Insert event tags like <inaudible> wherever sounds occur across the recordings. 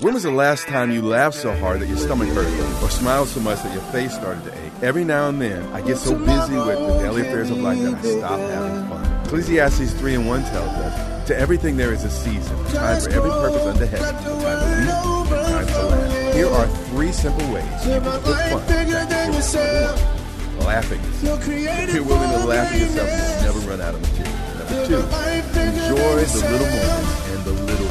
When was the last time you laughed so hard that your stomach hurt or smiled so much that your face started to ache? Every now and then, I get so busy with the daily affairs of life that I stop having fun. Ecclesiastes 3 and 1 tells us, To everything there is a season, time for every purpose under heaven, time to weep, a time to laugh. Here are three simple ways you can put fun back into. Laughing. If you're willing to laugh at yourself, you'll never run out of material. Number two, enjoy the little moments and the little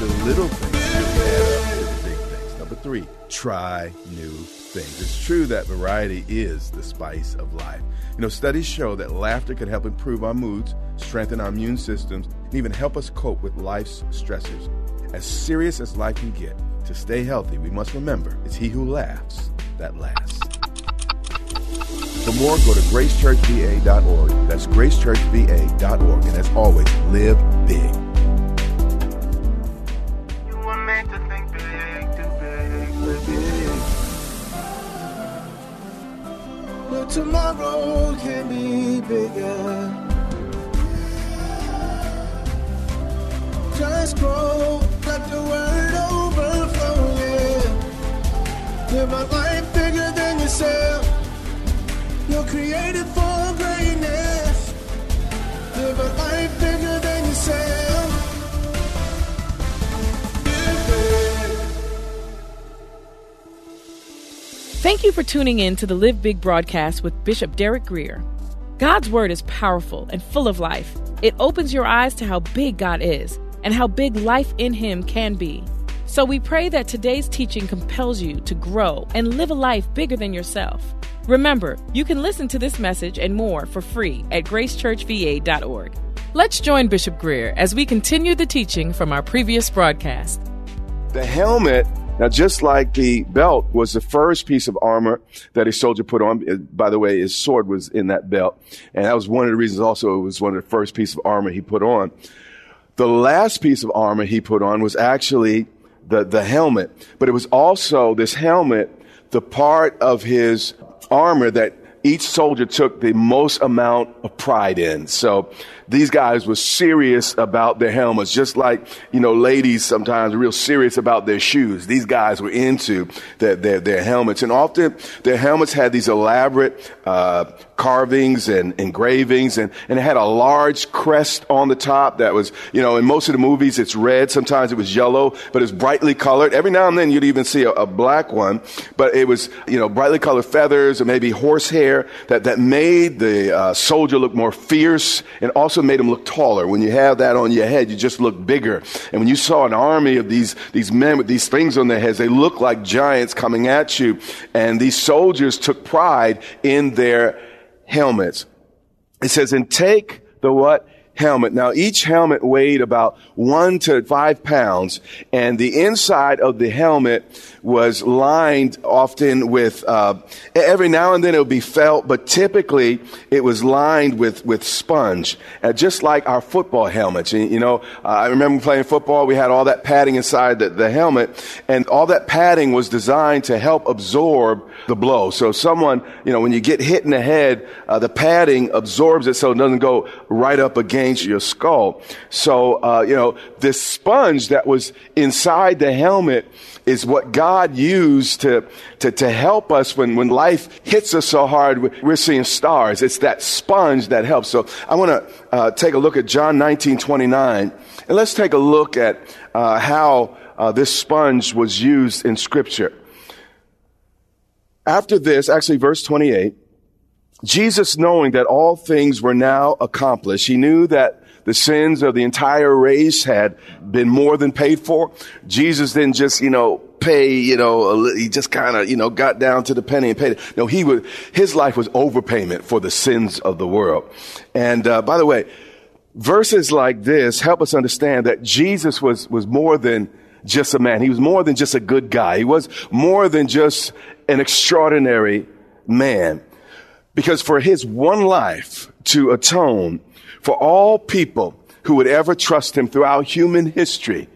the little things to the big things. Number three, try new things. It's true that variety is the spice of life. You know, studies show that laughter can help improve our moods, strengthen our immune systems, and even help us cope with life's stressors. As serious as life can get, to stay healthy, we must remember it's he who laughs that lasts. For more, go to gracechurchva.org. That's gracechurchva.org. And as always, live big. Tomorrow can be bigger. Just grow, Thank you for tuning in to the Live Big broadcast with Bishop Derek Grier. God's Word is powerful and full of life. It opens your eyes to how big God is and how big life in Him can be. So we pray that today's teaching compels you to grow and live a life bigger than yourself. Remember, you can listen to this message and more for free at gracechurchva.org. Let's join Bishop Grier as we continue the teaching from our previous broadcast. The helmet, now just like the belt was the first piece of armor that a soldier put on. By the way, his sword was in that belt. And that was one of the reasons also it was one of the first pieces of armor he put on. The last piece of armor he put on was actually the, the helmet, but it was also this helmet, the part of his armor that each soldier took the most amount of pride in. So these guys were serious about their helmets, just like, you know, ladies sometimes are real serious about their shoes. These guys were into their, their, their helmets. And often their helmets had these elaborate, uh, carvings and engravings and, and it had a large crest on the top that was, you know, in most of the movies it's red. Sometimes it was yellow, but it's brightly colored. Every now and then you'd even see a, a black one, but it was, you know, brightly colored feathers or maybe horsehair that, that made the uh, soldier look more fierce and also made him look taller. When you have that on your head, you just look bigger. And when you saw an army of these, these men with these things on their heads, they looked like giants coming at you. And these soldiers took pride in their helmets. It says, and take the what? Helmet. Now each helmet weighed about one to five pounds and the inside of the helmet was lined often with, uh, every now and then it would be felt, but typically it was lined with, with sponge, uh, just like our football helmets. You, you know, uh, I remember playing football, we had all that padding inside the, the helmet and all that padding was designed to help absorb the blow. So someone, you know, when you get hit in the head, uh, the padding absorbs it so it doesn't go right up against your skull. So, uh, you know, this sponge that was inside the helmet is what God used to, to, to help us when, when life hits us so hard, we- we're seeing stars. It's that sponge that helps. So I want to uh, take a look at John 19, 29, and let's take a look at uh, how uh, this sponge was used in Scripture. After this, actually, verse 28, Jesus, knowing that all things were now accomplished, he knew that the sins of the entire race had been more than paid for. Jesus didn't just, you know, pay, you know, he just kind of, you know, got down to the penny and paid it. No, he was, his life was overpayment for the sins of the world. And, uh, by the way, verses like this help us understand that Jesus was, was more than just a man. He was more than just a good guy. He was more than just an extraordinary man. Because for his one life to atone for all people who would ever trust him throughout human history,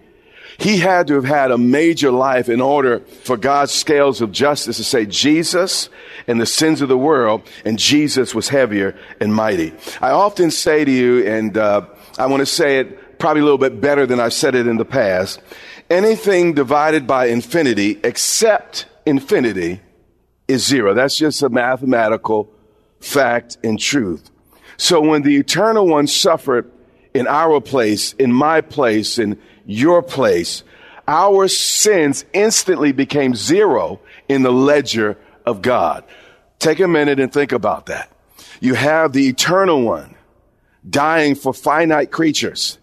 he had to have had a major life in order for God's scales of justice to say Jesus and the sins of the world, and Jesus was heavier and mighty. I often say to you, and uh, I want to say it probably a little bit better than I've said it in the past anything divided by infinity except infinity is zero. That's just a mathematical fact and truth. So when the eternal one suffered in our place, in my place, in your place, our sins instantly became zero in the ledger of God. Take a minute and think about that. You have the eternal one dying for finite creatures.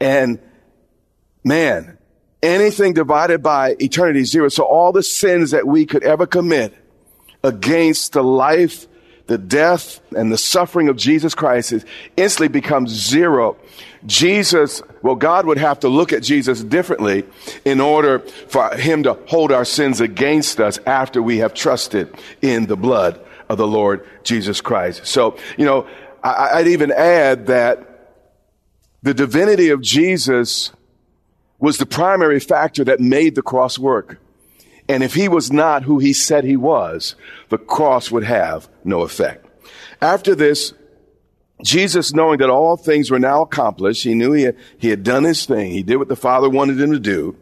And man, anything divided by eternity is zero. So all the sins that we could ever commit against the life, the death, and the suffering of Jesus Christ is instantly becomes zero. Jesus, well, God would have to look at Jesus differently in order for him to hold our sins against us after we have trusted in the blood of the Lord Jesus Christ. So, you know, I, would even add that the divinity of Jesus was the primary factor that made the cross work. And if he was not who he said he was, the cross would have no effect. After this, Jesus, knowing that all things were now accomplished, he knew he had, he had done his thing. He did what the Father wanted him to do,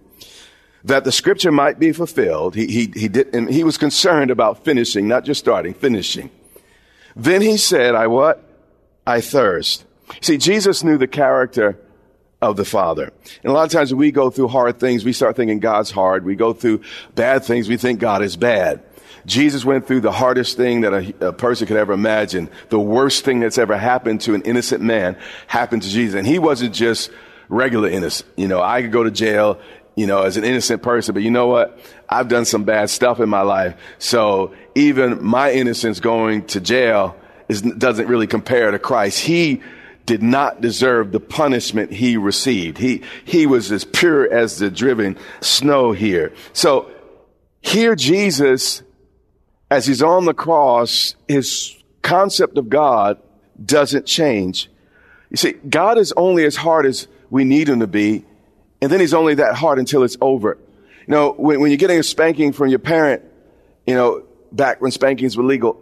that the scripture might be fulfilled. He, he, he did, and he was concerned about finishing, not just starting, finishing. Then he said, I what? I thirst. See, Jesus knew the character of the Father. And a lot of times when we go through hard things, we start thinking God's hard. We go through bad things, we think God is bad. Jesus went through the hardest thing that a, a, person could ever imagine. The worst thing that's ever happened to an innocent man happened to Jesus. And he wasn't just regular innocent. You know, I could go to jail, you know, as an innocent person, but you know what? I've done some bad stuff in my life. So even my innocence going to jail is, doesn't really compare to Christ. He did not deserve the punishment he received. He, he was as pure as the driven snow here. So here Jesus, as he's on the cross, his concept of God doesn't change. You see, God is only as hard as we need him to be, and then he's only that hard until it's over. You know, when, when you're getting a spanking from your parent, you know, back when spankings were legal,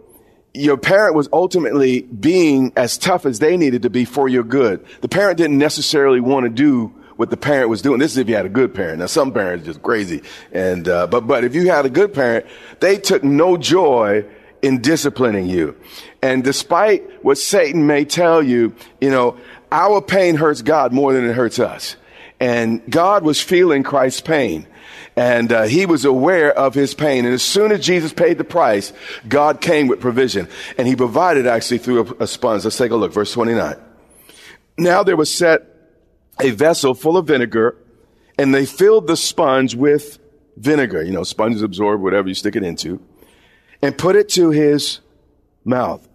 your parent was ultimately being as tough as they needed to be for your good. The parent didn't necessarily want to do what the parent was doing. This is if you had a good parent. Now, some parents are just crazy, and uh, but but if you had a good parent, they took no joy in disciplining you. And despite what Satan may tell you, you know, our pain hurts God more than it hurts us. And God was feeling Christ's pain. And uh, he was aware of his pain. And as soon as Jesus paid the price, God came with provision. And he provided actually through a, a sponge. Let's take a look. Verse 29. Now there was set a vessel full of vinegar, and they filled the sponge with vinegar. You know, sponges absorb whatever you stick it into, and put it to his mouth.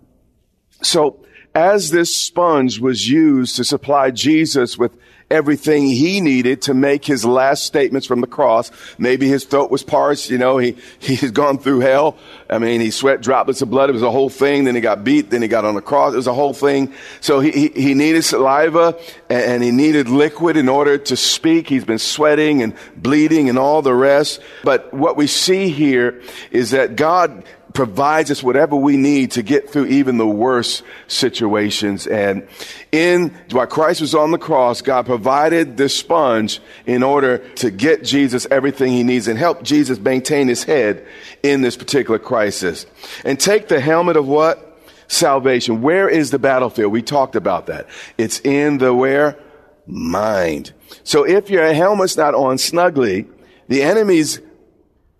So as this sponge was used to supply Jesus with everything he needed to make his last statements from the cross. Maybe his throat was parched, you know, he, <laughs> he had gone through hell. I mean, he sweat droplets of blood. It was a whole thing. Then he got beat. Then he got on the cross. It was a whole thing. So he, he, he needed saliva and, and he needed liquid in order to speak. He's been sweating and bleeding and all the rest. But what we see here is that God provides us whatever we need to get through even the worst situations. And in while Christ was on the cross, God provided this sponge in order to get Jesus everything he needs and help Jesus maintain his head in this particular crisis. And take the helmet of what? Salvation. Where is the battlefield? We talked about that. It's in the where? Mind. So if your helmet's not on snugly, the enemy's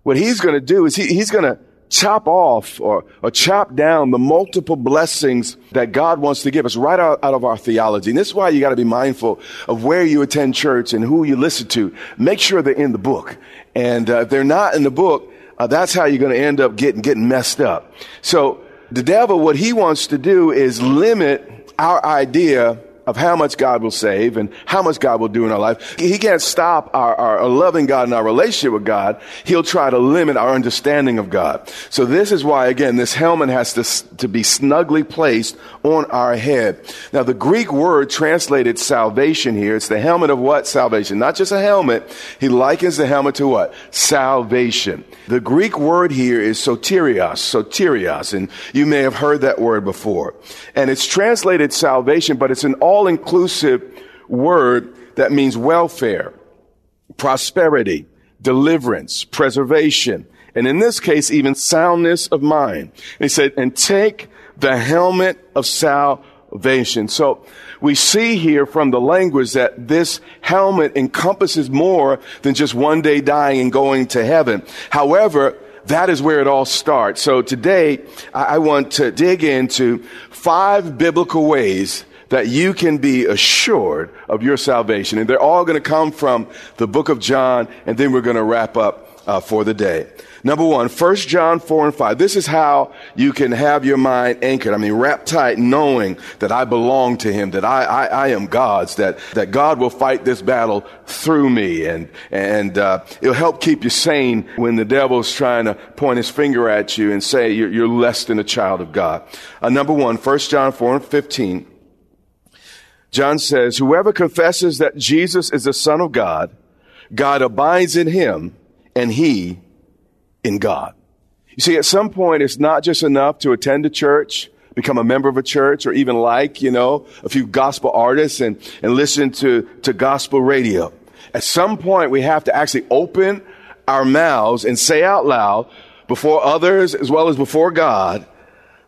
what he's going to do is he, he's going to chop off or, or chop down the multiple blessings that God wants to give us right out, out of our theology. And this is why you got to be mindful of where you attend church and who you listen to. Make sure they're in the book. And uh, if they're not in the book, uh, that's how you're going to end up getting, getting messed up. So the devil, what he wants to do is limit our idea of how much God will save and how much God will do in our life. He can't stop our, our, loving God and our relationship with God. He'll try to limit our understanding of God. So this is why, again, this helmet has to, to be snugly placed on our head. Now, the Greek word translated salvation here, it's the helmet of what? Salvation. Not just a helmet. He likens the helmet to what? Salvation. The Greek word here is soterios, soterios, and you may have heard that word before. And it's translated salvation, but it's an all-inclusive word that means welfare, prosperity, deliverance, preservation, and in this case, even soundness of mind. And he said, and take the helmet of salvation. So we see here from the language that this helmet encompasses more than just one day dying and going to heaven. However, that is where it all starts. So today, I want to dig into five biblical ways that you can be assured of your salvation. And they're all going to come from the book of John, and then we're going to wrap up uh, for the day. Number one, 1 John 4 and 5. This is how you can have your mind anchored. I mean, wrapped tight, knowing that I belong to Him, that I, I, I am God's, that, that God will fight this battle through me. And, and uh, it'll help keep you sane when the devil's trying to point his finger at you and say you're, you're less than a child of God. Uh, number one, 1 John 4 and 15. John says, Whoever confesses that Jesus is the Son of God, God abides in him and he in God. You see, at some point, it's not just enough to attend a church, become a member of a church, or even like, you know, a few gospel artists and, and listen to, to gospel radio. At some point, we have to actually open our mouths and say out loud before others as well as before God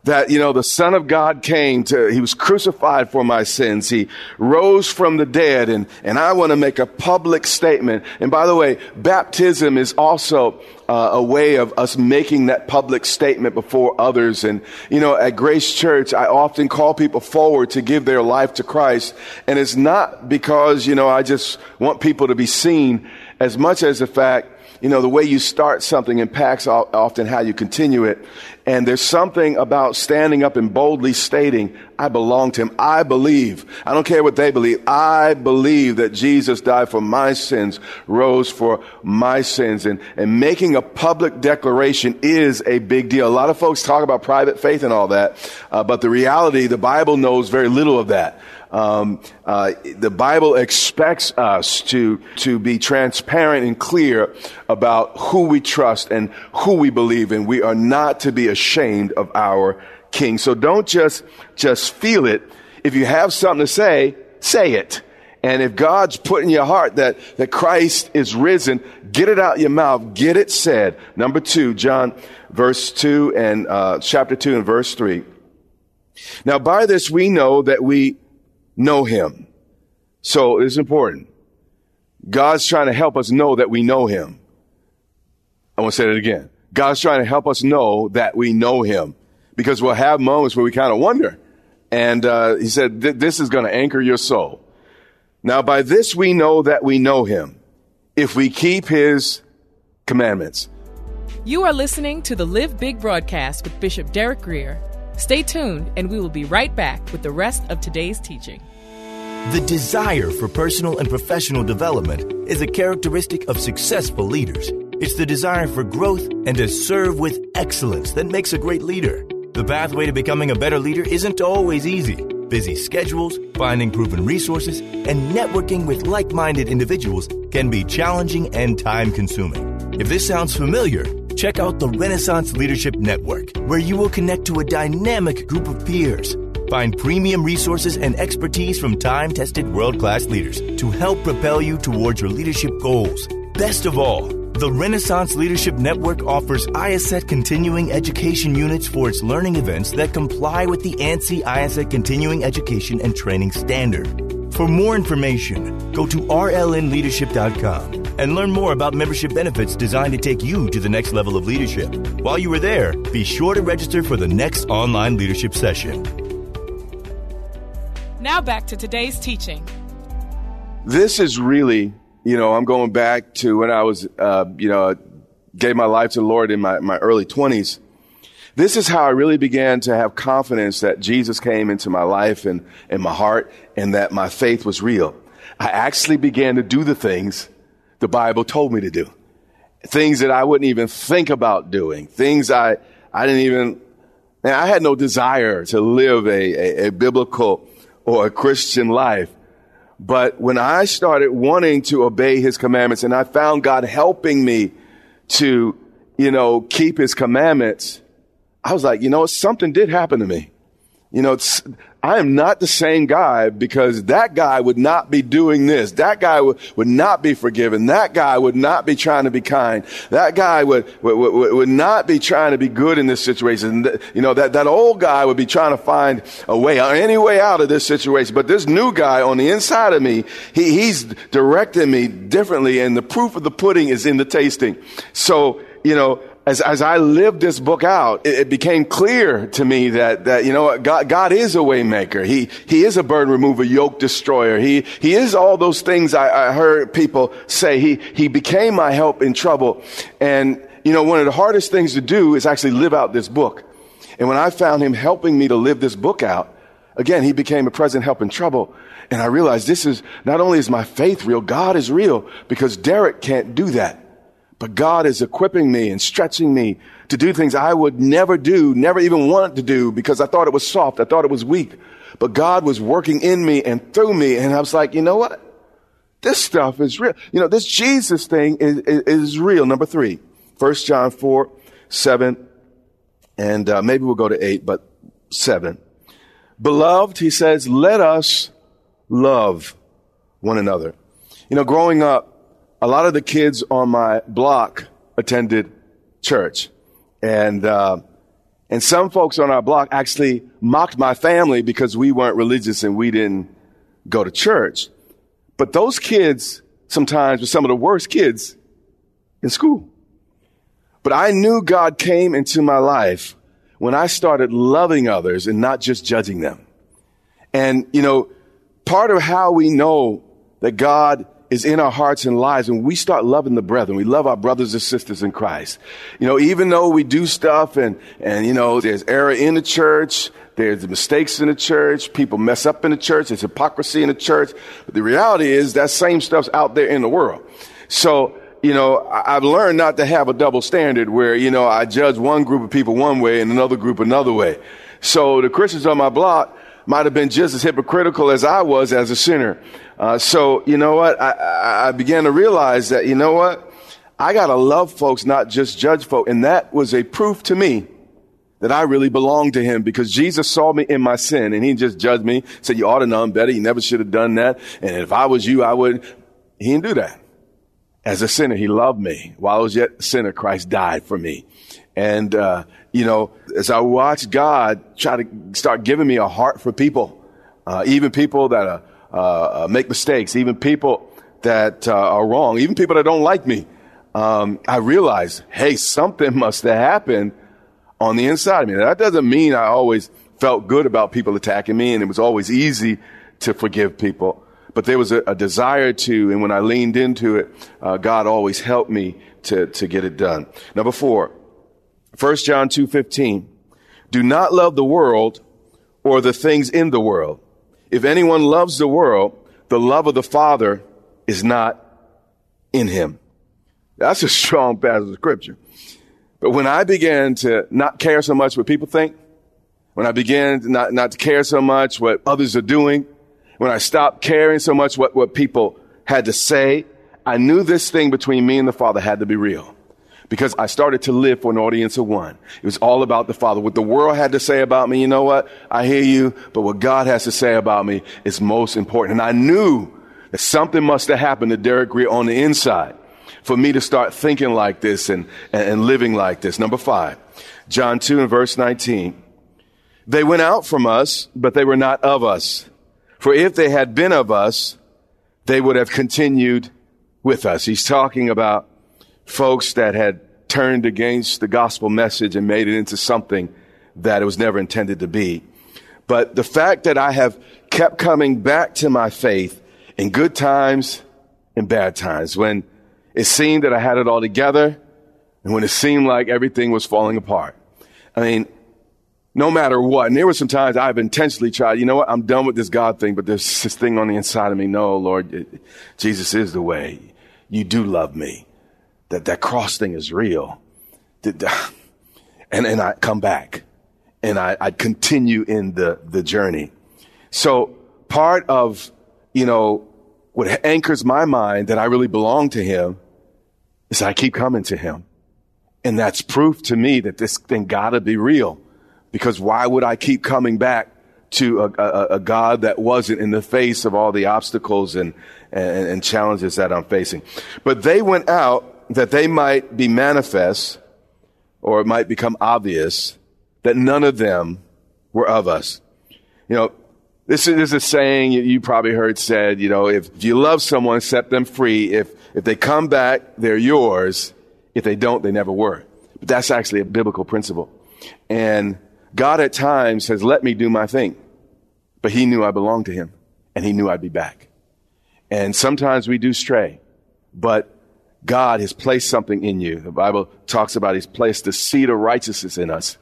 that, you know, the Son of God came to, he was crucified for my sins. He rose from the dead and, and I want to make a public statement. And by the way, baptism is also uh, a way of us making that public statement before others. And, you know, at Grace Church, I often call people forward to give their life to Christ. And it's not because, you know, I just want people to be seen as much as the fact you know, the way you start something impacts often how you continue it. And there's something about standing up and boldly stating, I belong to him. I believe. I don't care what they believe. I believe that Jesus died for my sins, rose for my sins. And, and making a public declaration is a big deal. A lot of folks talk about private faith and all that. Uh, but the reality, the Bible knows very little of that. Um, uh, the Bible expects us to to be transparent and clear about who we trust and who we believe in. We are not to be ashamed of our King. So don't just just feel it. If you have something to say, say it. And if God's put in your heart that, that Christ is risen, get it out your mouth. Get it said. Number two, John verse two and, uh, chapter two and verse three. Now by this we know that we know him. So it's important. God's trying to help us know that we know him. I want to say that again. God's trying to help us know that we know him because we'll have moments where we kind of wonder. And uh, he said, this is going to anchor your soul. Now, by this we know that we know him if we keep his commandments. You are listening to the Live Big broadcast with Bishop Derek Grier. Stay tuned, and we will be right back with the rest of today's teaching. The desire for personal and professional development is a characteristic of successful leaders. It's the desire for growth and to serve with excellence that makes a great leader. The pathway to becoming a better leader isn't always easy. Busy schedules, finding proven resources, and networking with like minded individuals can be challenging and time consuming. If this sounds familiar, check out the Renaissance Leadership Network, where you will connect to a dynamic group of peers Find premium resources and expertise from time tested world class leaders to help propel you towards your leadership goals. Best of all, the Renaissance Leadership Network offers IACET continuing education units for its learning events that comply with the ANSI IACET continuing education and training standard. For more information, go to rlnleadership.com and learn more about membership benefits designed to take you to the next level of leadership. While you are there, be sure to register for the next online leadership session. Now back to today's teaching. This is really, you know, I'm going back to when I was, uh, you know, gave my life to the Lord in my, my early 20s. this is how I really began to have confidence that Jesus came into my life and, and my heart and that my faith was real. I actually began to do the things the Bible told me to do. Things that I wouldn't even think about doing. Things I, I didn't even, and I had no desire to live a, a, a biblical or a Christian life. But when I started wanting to obey his commandments and I found God helping me to, you know, keep his commandments, I was like, you know, something did happen to me. You know, I am not the same guy because that guy would not be doing this. That guy would, would not be forgiven. That guy would not be trying to be kind. That guy would, would, would, would not be trying to be good in this situation. You know, that, that old guy would be trying to find a way, uh, any way out of this situation. But this new guy on the inside of me, he, he's directing me differently and the proof of the pudding is in the tasting. So, you know, as, as I lived this book out, it, it, became clear to me that, that, you know, what, God, God is a waymaker. He, he is a burden remover, yoke destroyer. He, he is all those things I, I heard people say. He, he became my help in trouble. And, you know, one of the hardest things to do is actually live out this book. And when I found him helping me to live this book out, again, he became a present help in trouble. And I realized this is, not only is my faith real, God is real because Derek can't do that. But God is equipping me and stretching me to do things I would never do, never even want to do because I thought it was soft. I thought it was weak. But God was working in me and through me. And I was like, you know what? This stuff is real. You know, this Jesus thing is, is, is real. Number three, First John 4, 7, and uh, maybe we'll go to 8, but 7. Beloved, he says, let us love one another. You know, growing up, a lot of the kids on my block attended church. And, uh, and some folks on our block actually mocked my family because we weren't religious and we didn't go to church. But those kids sometimes were some of the worst kids in school. But I knew God came into my life when I started loving others and not just judging them. And, you know, part of how we know that God is in our hearts and lives and we start loving the brethren. We love our brothers and sisters in Christ. You know, even though we do stuff and, and, you know, there's error in the church, there's mistakes in the church, people mess up in the church, there's hypocrisy in the church. But the reality is that same stuff's out there in the world. So, you know, I've learned not to have a double standard where, you know, I judge one group of people one way and another group another way. So the Christians on my block might have been just as hypocritical as I was as a sinner. Uh, so, you know what? I, I began to realize that, you know what? I got to love folks, not just judge folks. And that was a proof to me that I really belonged to him because Jesus saw me in my sin and he just judged me, said, you ought to know better. You never should have done that. And if I was you, I would. He didn't do that. As a sinner, he loved me. While I was yet a sinner, Christ died for me. And, uh, you know, as I watched God try to start giving me a heart for people, uh, even people that uh, uh, make mistakes, even people that uh, are wrong, even people that don't like me, um, I realize, hey, something <laughs> must have happened on the inside of me. That doesn't mean I always felt good about people attacking me and it was always easy to forgive people. But there was a, a desire to, and when I leaned into it, uh, God always helped me to, to get it done. Number four, 1 John 2.15. Do not love the world or the things in the world. If anyone loves the world, the love of the Father is not in him. That's a strong passage of scripture. But when I began to not care so much what people think, when I began not, not to care so much what others are doing, when I stopped caring so much what, what people had to say, I knew this thing between me and the Father had to be real because I started to live for an audience of one. It was all about the Father. What the world had to say about me, you know what? I hear you, but what God has to say about me is most important. And I knew that something must have happened to Derek Grier on the inside for me to start thinking like this and, and living like this. Number five, John 2 and verse 19. They went out from us, but they were not of us. For if they had been of us, they would have continued with us. He's talking about folks that had turned against the gospel message and made it into something that it was never intended to be. But the fact that I have kept coming back to my faith in good times and bad times, when it seemed that I had it all together and when it seemed like everything was falling apart. I mean, no matter what. And there were some times I've intentionally tried, you know what? I'm done with this God thing, but there's this thing on the inside of me. No, Lord, it, Jesus is the way. You do love me. That, that cross thing is real. And, and I come back and I, I continue in the, the journey. So part of, you know, what anchors my mind that I really belong to him is I keep coming to him. And that's proof to me that this thing gotta be real. Because why would I keep coming back to a, a, a God that wasn't in the face of all the obstacles and, and, and challenges that I'm facing? But they went out that they might be manifest or it might become obvious that none of them were of us. You know, this is, a saying you probably heard said, you know, if you love someone, set them free. If, if they come back, they're yours. If they don't, they never were. But that's actually a biblical principle. And God at times has let me do my thing, but he knew I belonged to him and he knew I'd be back. And sometimes we do stray, but God has placed something in you. The Bible talks about he's placed the seed of righteousness in us.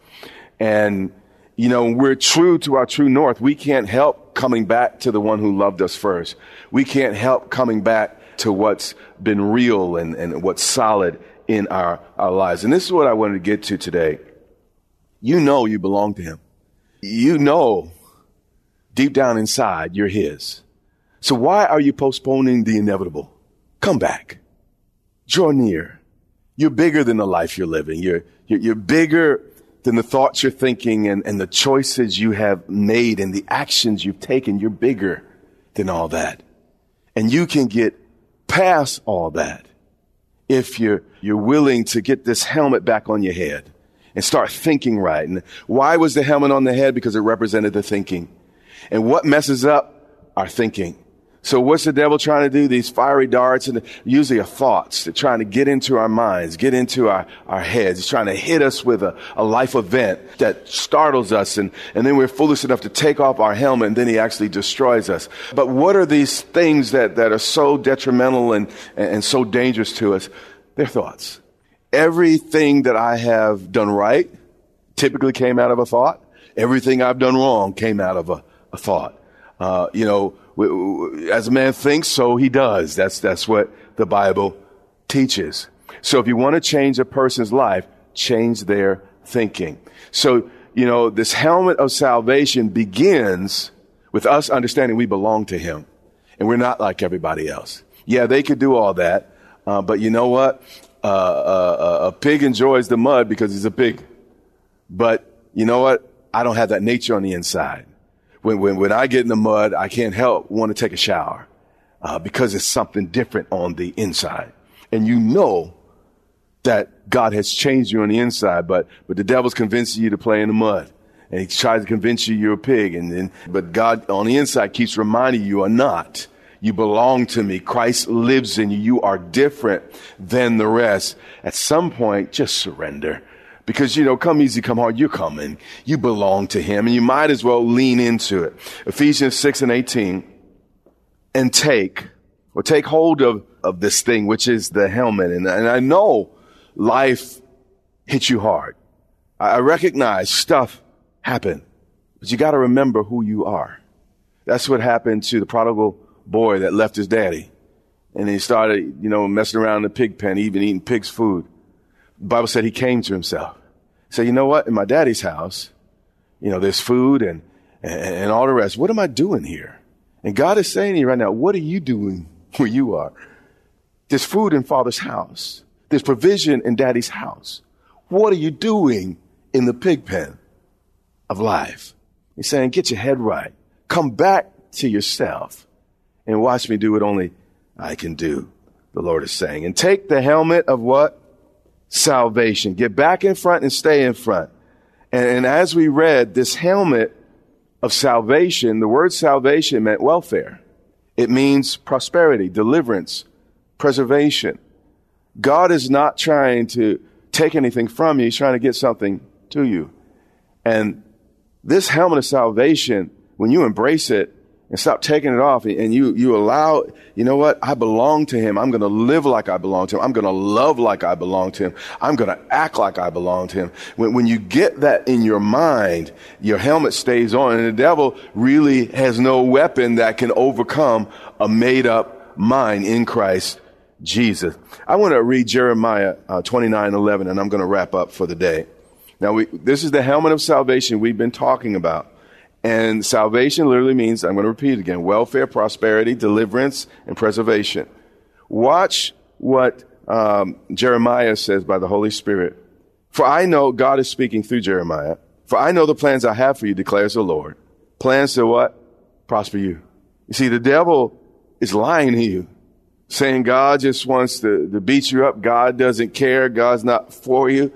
And, you know, we're true to our true north, we can't help coming back to the one who loved us first. We can't help coming back to what's been real and, and what's solid in our, our lives. And this is what I wanted to get to today. You know you belong to him. You know deep down inside you're his. So why are you postponing the inevitable? Come back. Draw near. You're bigger than the life you're living. You're, you're, you're bigger than the thoughts you're thinking and, and the choices you have made and the actions you've taken. You're bigger than all that. And you can get past all that if you're, you're willing to get this helmet back on your head and start thinking right. And why was the helmet on the head? Because it represented the thinking. And what messes up our thinking? So what's the devil trying to do? These fiery darts and usually are thoughts. They're trying to get into our minds, get into our, our heads. He's trying to hit us with a, a life event that startles us and, and then we're foolish enough to take off our helmet and then he actually destroys us. But what are these things that, that are so detrimental and, and so dangerous to us? They're thoughts. Everything that I have done right typically came out of a thought. Everything I've done wrong came out of a, a thought. Uh, you know, as a man thinks, so he does. That's, that's what the Bible teaches. So if you want to change a person's life, change their thinking. So, you know, this helmet of salvation begins with us understanding we belong to him and we're not like everybody else. Yeah, they could do all that. Uh, but you know what? Uh, uh, a pig enjoys the mud because he's a pig. But you know what? I don't have that nature on the inside when, when, when I get in the mud, I can't help want to take a shower uh, because it's something different on the inside. And you know that God has changed you on the inside, but, but the devil's convincing you to play in the mud. And he tries to convince you you're a pig. And then, but God on the inside keeps reminding you you are not. You belong to me. Christ lives in you. You are different than the rest. At some point, just surrender. Because, you know, come easy, come hard, you're coming. You belong to him and you might as well lean into it. Ephesians 6 and 18 and take or take hold of, of this thing, which is the helmet. And, and I know life hits you hard. I recognize stuff happened, but you got to remember who you are. That's what happened to the prodigal boy that left his daddy. And he started, you know, messing around in the pig pen, even eating pig's food. Bible said he came to himself. Say, you know what? In my daddy's house, you know, there's food and, and, and all the rest. What am I doing here? And God is saying to you right now, what are you doing <laughs> where you are? There's food in father's house. There's provision in daddy's house. What are you doing in the pig pen of life? He's saying, get your head right. Come back to yourself and watch me do what only I can do. The Lord is saying, and take the helmet of what? Salvation. Get back in front and stay in front. And, and as we read, this helmet of salvation, the word salvation meant welfare. It means prosperity, deliverance, preservation. God is not trying to take anything from you. He's trying to get something to you. And this helmet of salvation, when you embrace it, and stop taking it off and you, you allow, you know what? I belong to him. I'm going to live like I belong to him. I'm going to love like I belong to him. I'm going to act like I belong to him. When, when you get that in your mind, your helmet stays on and the devil really has no weapon that can overcome a made up mind in Christ Jesus. I want to read Jeremiah uh, 29, 11 and I'm going to wrap up for the day. Now we, this is the helmet of salvation we've been talking about. And salvation literally means, I'm going to repeat it again, welfare, prosperity, deliverance, and preservation. Watch what um, Jeremiah says by the Holy Spirit. For I know God is speaking through Jeremiah. For I know the plans I have for you, declares the Lord. Plans to what? Prosper you. You see, the devil is lying to you, saying God just wants to, to beat you up. God doesn't care. God's not for you.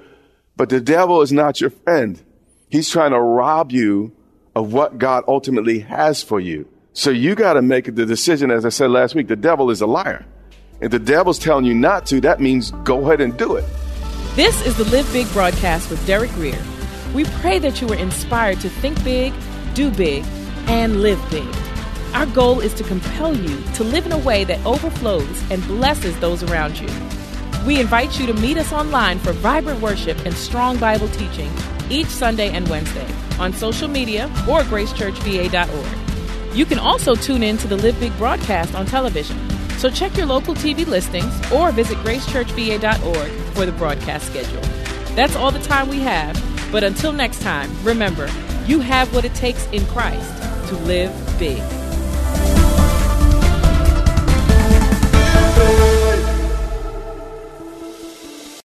But the devil is not your friend. He's trying to rob you of what God ultimately has for you. So you got to make the decision, as I said last week, the devil is a liar. If the devil's telling you not to, that means go ahead and do it. This is the Live Big broadcast with Derek Grier. We pray that you were inspired to think big, do big, and live big. Our goal is to compel you to live in a way that overflows and blesses those around you. We invite you to meet us online for vibrant worship and strong Bible teaching each Sunday and Wednesday on social media or gracechurchva.org. You can also tune in to the Live Big broadcast on television. So check your local TV listings or visit gracechurchva.org for the broadcast schedule. That's all the time we have, but until next time, remember, you have what it takes in Christ to live big.